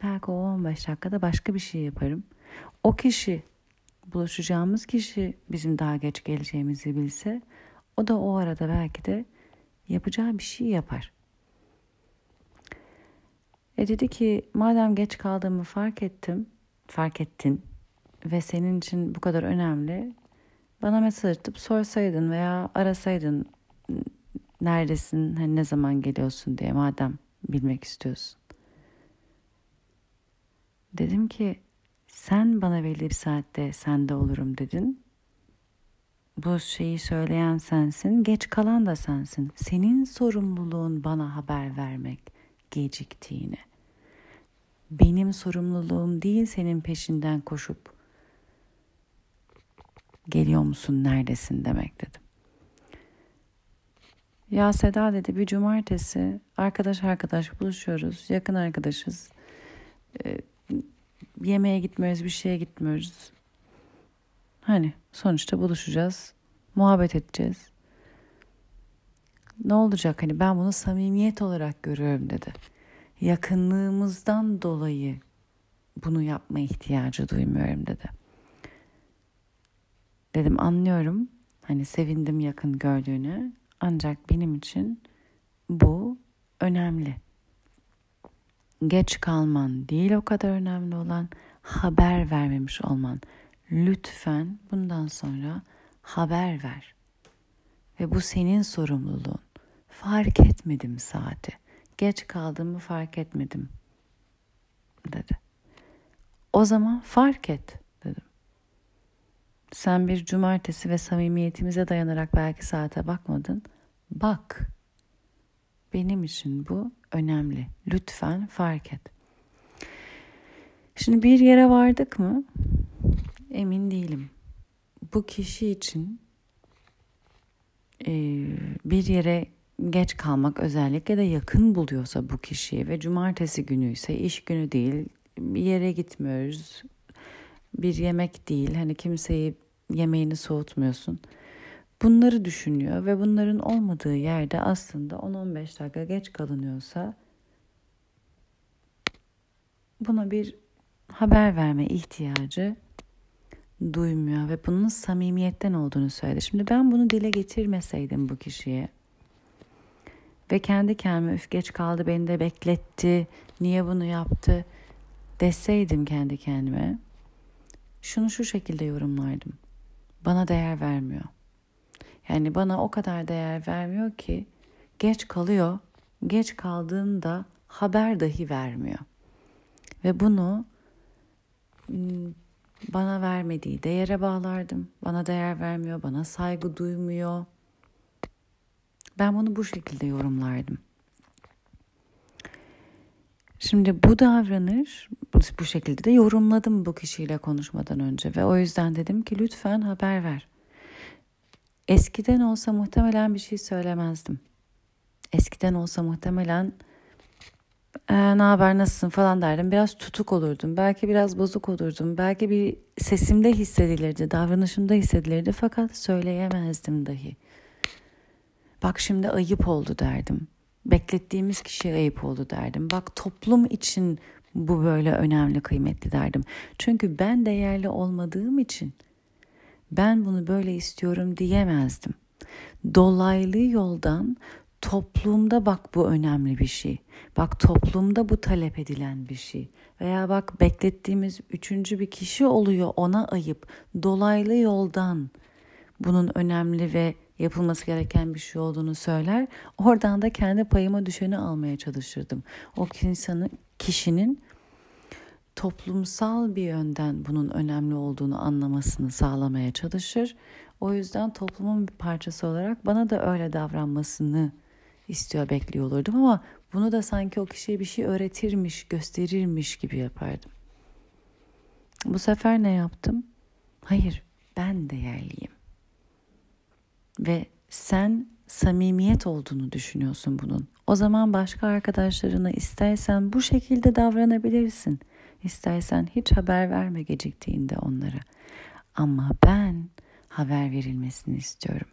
belki o 15 dakikada başka bir şey yaparım. O kişi buluşacağımız kişi bizim daha geç geleceğimizi bilse o da o arada belki de yapacağı bir şey yapar. E dedi ki madem geç kaldığımı fark ettim, fark ettin ve senin için bu kadar önemli bana mesaj atıp sorsaydın veya arasaydın neredesin, hani ne zaman geliyorsun diye madem bilmek istiyorsun. Dedim ki sen bana belli bir saatte sende olurum dedin. Bu şeyi söyleyen sensin, geç kalan da sensin. Senin sorumluluğun bana haber vermek geciktiğini. Benim sorumluluğum değil senin peşinden koşup geliyor musun, neredesin demek dedim. Ya Seda dedi bir cumartesi arkadaş arkadaş buluşuyoruz, yakın arkadaşız. Ee, yemeğe gitmiyoruz, bir şeye gitmiyoruz. Hani sonuçta buluşacağız, muhabbet edeceğiz. Ne olacak hani ben bunu samimiyet olarak görüyorum dedi. Yakınlığımızdan dolayı bunu yapma ihtiyacı duymuyorum dedi. Dedim anlıyorum. Hani sevindim yakın gördüğünü. Ancak benim için bu önemli geç kalman değil o kadar önemli olan haber vermemiş olman. Lütfen bundan sonra haber ver. Ve bu senin sorumluluğun. Fark etmedim saati. Geç kaldığımı fark etmedim dedi. O zaman fark et. Sen bir cumartesi ve samimiyetimize dayanarak belki saate bakmadın. Bak. Benim için bu önemli. Lütfen fark et. Şimdi bir yere vardık mı? Emin değilim. Bu kişi için e, bir yere geç kalmak özellikle de yakın buluyorsa bu kişiyi ve cumartesi günü ise iş günü değil bir yere gitmiyoruz bir yemek değil. Hani kimseyi yemeğini soğutmuyorsun. Bunları düşünüyor ve bunların olmadığı yerde aslında 10-15 dakika geç kalınıyorsa buna bir haber verme ihtiyacı duymuyor ve bunun samimiyetten olduğunu söyledi. Şimdi ben bunu dile getirmeseydim bu kişiye ve kendi kendime üf geç kaldı beni de bekletti niye bunu yaptı? deseydim kendi kendime şunu şu şekilde yorumlardım. Bana değer vermiyor. Yani bana o kadar değer vermiyor ki geç kalıyor. Geç kaldığında haber dahi vermiyor. Ve bunu ıı, bana vermediği değere bağlardım. Bana değer vermiyor, bana saygı duymuyor. Ben bunu bu şekilde yorumlardım. Şimdi bu davranış bu, şekilde de yorumladım bu kişiyle konuşmadan önce ve o yüzden dedim ki lütfen haber ver. Eskiden olsa muhtemelen bir şey söylemezdim. Eskiden olsa muhtemelen e, ne haber nasılsın falan derdim. Biraz tutuk olurdum. Belki biraz bozuk olurdum. Belki bir sesimde hissedilirdi, davranışımda hissedilirdi fakat söyleyemezdim dahi. Bak şimdi ayıp oldu derdim. Beklettiğimiz kişiye ayıp oldu derdim. Bak toplum için bu böyle önemli, kıymetli derdim. Çünkü ben değerli olmadığım için ben bunu böyle istiyorum diyemezdim. Dolaylı yoldan toplumda bak bu önemli bir şey. Bak toplumda bu talep edilen bir şey. Veya bak beklettiğimiz üçüncü bir kişi oluyor ona ayıp. Dolaylı yoldan bunun önemli ve yapılması gereken bir şey olduğunu söyler. Oradan da kendi payıma düşeni almaya çalışırdım. O insanın kişinin toplumsal bir yönden bunun önemli olduğunu anlamasını sağlamaya çalışır. O yüzden toplumun bir parçası olarak bana da öyle davranmasını istiyor, bekliyor olurdum ama bunu da sanki o kişiye bir şey öğretirmiş, gösterirmiş gibi yapardım. Bu sefer ne yaptım? Hayır, ben değerliyim. Ve sen samimiyet olduğunu düşünüyorsun bunun. O zaman başka arkadaşlarına istersen bu şekilde davranabilirsin. İstersen hiç haber verme geciktiğinde onlara. Ama ben haber verilmesini istiyorum.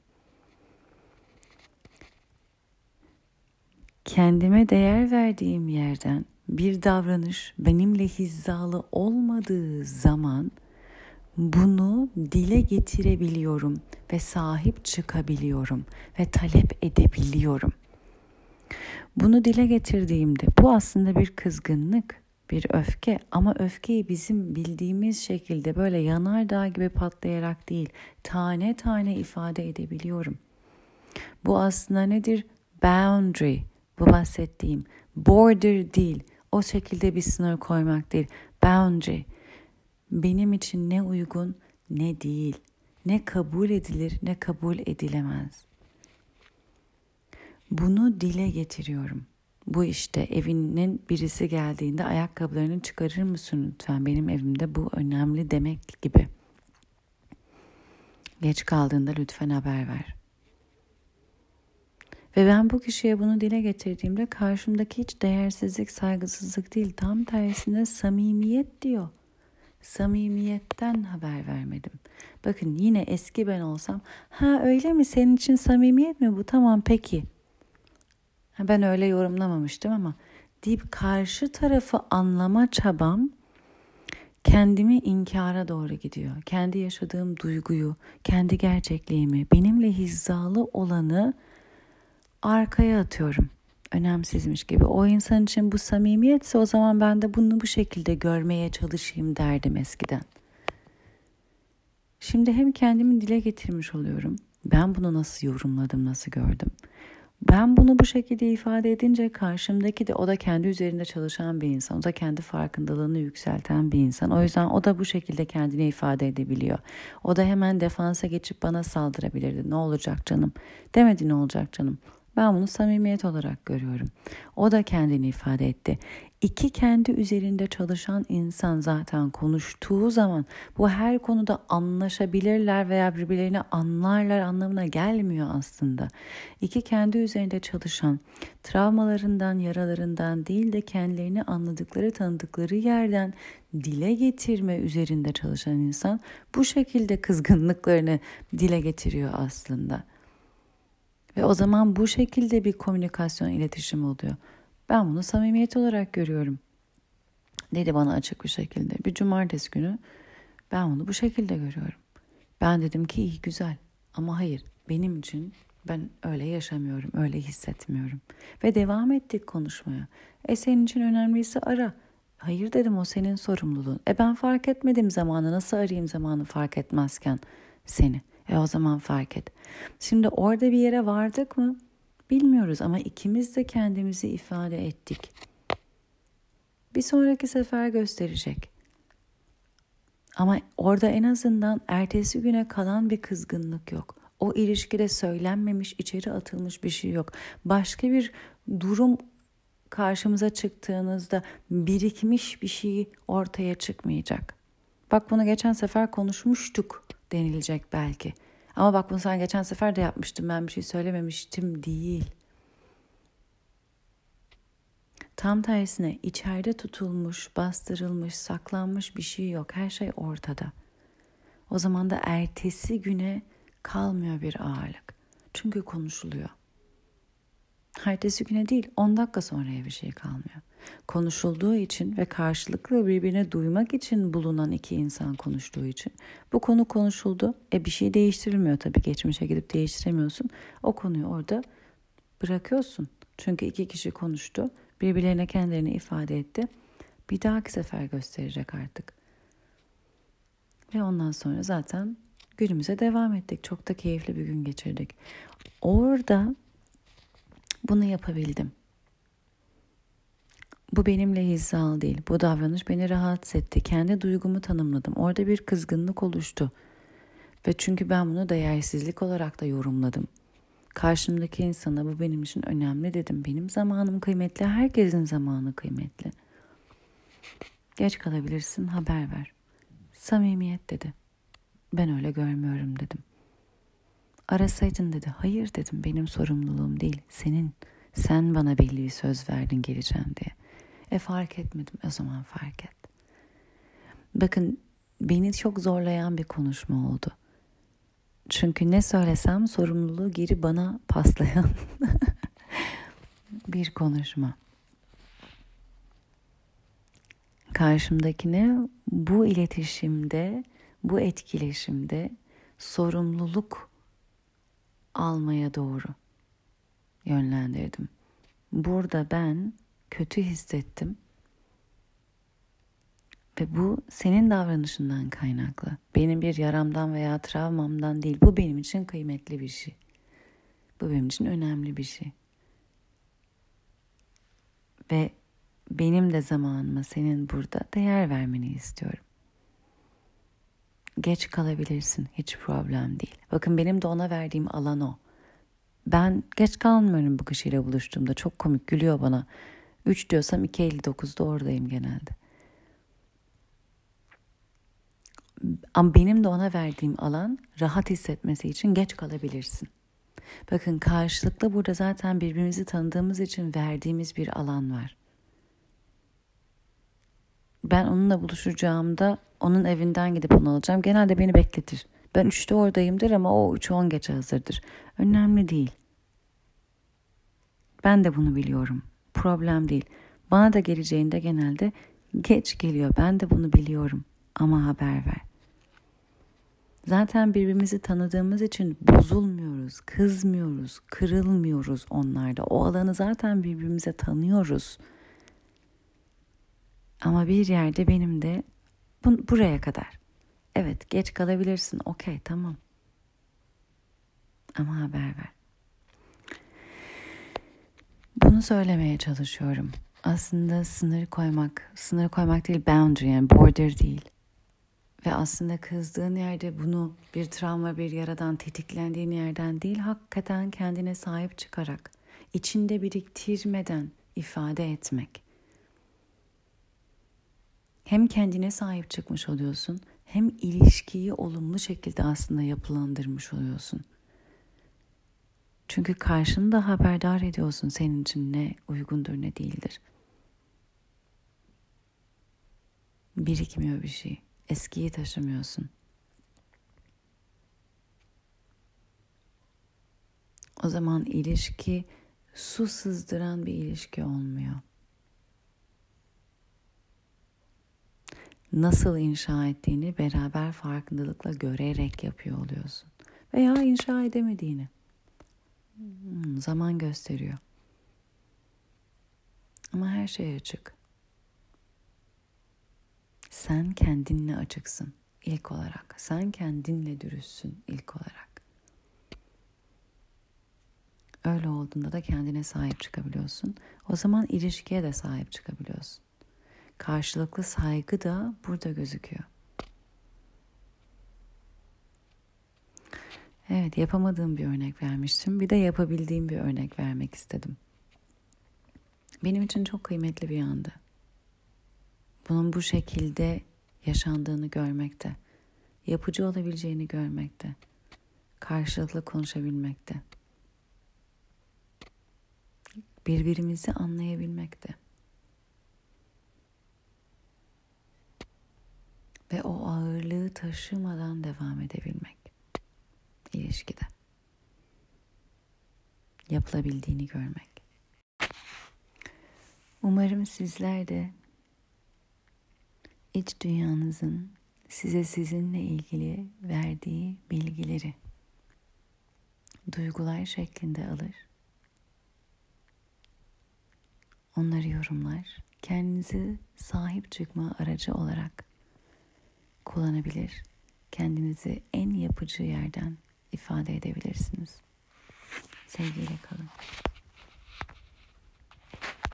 Kendime değer verdiğim yerden bir davranış benimle hizalı olmadığı zaman bunu dile getirebiliyorum ve sahip çıkabiliyorum ve talep edebiliyorum. Bunu dile getirdiğimde bu aslında bir kızgınlık, bir öfke ama öfkeyi bizim bildiğimiz şekilde böyle yanardağ gibi patlayarak değil, tane tane ifade edebiliyorum. Bu aslında nedir? Boundary, bu bahsettiğim. Border değil, o şekilde bir sınır koymak değil. Boundary, benim için ne uygun ne değil, ne kabul edilir ne kabul edilemez. Bunu dile getiriyorum. Bu işte evinin birisi geldiğinde ayakkabılarını çıkarır mısın lütfen benim evimde bu önemli demek gibi. Geç kaldığında lütfen haber ver. Ve ben bu kişiye bunu dile getirdiğimde karşımdaki hiç değersizlik, saygısızlık değil. Tam tersine samimiyet diyor. Samimiyetten haber vermedim. Bakın yine eski ben olsam, ha öyle mi senin için samimiyet mi bu? Tamam peki ben öyle yorumlamamıştım ama deyip karşı tarafı anlama çabam kendimi inkara doğru gidiyor. Kendi yaşadığım duyguyu, kendi gerçekliğimi, benimle hizalı olanı arkaya atıyorum. Önemsizmiş gibi. O insan için bu samimiyetse o zaman ben de bunu bu şekilde görmeye çalışayım derdim eskiden. Şimdi hem kendimi dile getirmiş oluyorum. Ben bunu nasıl yorumladım, nasıl gördüm. Ben bunu bu şekilde ifade edince karşımdaki de o da kendi üzerinde çalışan bir insan. O da kendi farkındalığını yükselten bir insan. O yüzden o da bu şekilde kendini ifade edebiliyor. O da hemen defansa geçip bana saldırabilirdi. Ne olacak canım? Demedi ne olacak canım. Ben bunu samimiyet olarak görüyorum. O da kendini ifade etti. İki kendi üzerinde çalışan insan zaten konuştuğu zaman bu her konuda anlaşabilirler veya birbirlerini anlarlar anlamına gelmiyor aslında. İki kendi üzerinde çalışan travmalarından, yaralarından değil de kendilerini anladıkları, tanıdıkları yerden dile getirme üzerinde çalışan insan bu şekilde kızgınlıklarını dile getiriyor aslında. Ve o zaman bu şekilde bir komünikasyon, iletişim oluyor. Ben bunu samimiyet olarak görüyorum. Dedi bana açık bir şekilde. Bir cumartesi günü ben bunu bu şekilde görüyorum. Ben dedim ki iyi güzel ama hayır benim için ben öyle yaşamıyorum, öyle hissetmiyorum. Ve devam ettik konuşmaya. E senin için önemliyse ara. Hayır dedim o senin sorumluluğun. E ben fark etmedim zamanı nasıl arayayım zamanı fark etmezken seni. E o zaman fark et. Şimdi orada bir yere vardık mı? Bilmiyoruz ama ikimiz de kendimizi ifade ettik. Bir sonraki sefer gösterecek. Ama orada en azından ertesi güne kalan bir kızgınlık yok. O ilişkide söylenmemiş, içeri atılmış bir şey yok. Başka bir durum karşımıza çıktığınızda birikmiş bir şey ortaya çıkmayacak. Bak bunu geçen sefer konuşmuştuk denilecek belki. Ama bak bunu sen geçen sefer de yapmıştın ben bir şey söylememiştim değil. Tam tersine içeride tutulmuş, bastırılmış, saklanmış bir şey yok. Her şey ortada. O zaman da ertesi güne kalmıyor bir ağırlık. Çünkü konuşuluyor. Ertesi güne değil 10 dakika sonraya bir şey kalmıyor. Konuşulduğu için ve karşılıklı birbirine duymak için bulunan iki insan konuştuğu için bu konu konuşuldu. E bir şey değiştirilmiyor tabii geçmişe gidip değiştiremiyorsun. O konuyu orada bırakıyorsun. Çünkü iki kişi konuştu. Birbirlerine kendilerini ifade etti. Bir dahaki sefer gösterecek artık. Ve ondan sonra zaten günümüze devam ettik. Çok da keyifli bir gün geçirdik. Orada bunu yapabildim. Bu benimle hizalı değil. Bu davranış beni rahatsız etti. Kendi duygumu tanımladım. Orada bir kızgınlık oluştu. Ve çünkü ben bunu değersizlik olarak da yorumladım. Karşımdaki insana bu benim için önemli dedim. Benim zamanım kıymetli, herkesin zamanı kıymetli. Geç kalabilirsin, haber ver. Samimiyet dedi. Ben öyle görmüyorum dedim. Arasaydın dedi. Hayır dedim. Benim sorumluluğum değil. Senin. Sen bana belli bir söz verdin geleceğim diye. E fark etmedim. O zaman fark et. Bakın beni çok zorlayan bir konuşma oldu. Çünkü ne söylesem sorumluluğu geri bana paslayan bir konuşma. Karşımdakine bu iletişimde, bu etkileşimde sorumluluk almaya doğru yönlendirdim. Burada ben kötü hissettim ve bu senin davranışından kaynaklı. Benim bir yaramdan veya travmamdan değil. Bu benim için kıymetli bir şey. Bu benim için önemli bir şey. Ve benim de zamanıma senin burada değer vermeni istiyorum. Geç kalabilirsin, hiç problem değil. Bakın benim de ona verdiğim alan o. Ben geç kalmıyorum bu kişiyle buluştuğumda. Çok komik gülüyor bana. 3 diyorsam 2.59'da oradayım genelde. Ama benim de ona verdiğim alan rahat hissetmesi için geç kalabilirsin. Bakın karşılıklı burada zaten birbirimizi tanıdığımız için verdiğimiz bir alan var. Ben onunla buluşacağımda onun evinden gidip onu alacağım. Genelde beni bekletir. Ben üçte oradayımdır ama o üç on geçe hazırdır. Önemli değil. Ben de bunu biliyorum. Problem değil. Bana da geleceğinde genelde geç geliyor. Ben de bunu biliyorum. Ama haber ver. Zaten birbirimizi tanıdığımız için bozulmuyoruz, kızmıyoruz, kırılmıyoruz onlarda. O alanı zaten birbirimize tanıyoruz. Ama bir yerde benim de bu, buraya kadar. Evet geç kalabilirsin. Okey tamam. Ama haber ver. Bunu söylemeye çalışıyorum. Aslında sınır koymak, sınır koymak değil boundary yani border değil. Ve aslında kızdığın yerde bunu bir travma, bir yaradan tetiklendiğin yerden değil, hakikaten kendine sahip çıkarak, içinde biriktirmeden ifade etmek. Hem kendine sahip çıkmış oluyorsun, hem ilişkiyi olumlu şekilde aslında yapılandırmış oluyorsun. Çünkü karşını haberdar ediyorsun senin için ne uygundur ne değildir. Birikmiyor bir şey. Eskiyi taşımıyorsun. O zaman ilişki su sızdıran bir ilişki olmuyor. Nasıl inşa ettiğini beraber farkındalıkla görerek yapıyor oluyorsun. Veya inşa edemediğini. Hmm, zaman gösteriyor. Ama her şey açık. Sen kendinle açıksın ilk olarak. Sen kendinle dürüstsün ilk olarak. Öyle olduğunda da kendine sahip çıkabiliyorsun. O zaman ilişkiye de sahip çıkabiliyorsun. Karşılıklı saygı da burada gözüküyor. Evet, yapamadığım bir örnek vermiştim. Bir de yapabildiğim bir örnek vermek istedim. Benim için çok kıymetli bir andı bunun bu şekilde yaşandığını görmekte, yapıcı olabileceğini görmekte, karşılıklı konuşabilmekte, birbirimizi anlayabilmekte. Ve o ağırlığı taşımadan devam edebilmek ilişkide. Yapılabildiğini görmek. Umarım sizler de iç dünyanızın size sizinle ilgili verdiği bilgileri duygular şeklinde alır. Onları yorumlar. Kendinizi sahip çıkma aracı olarak kullanabilir. Kendinizi en yapıcı yerden ifade edebilirsiniz. Sevgiyle kalın.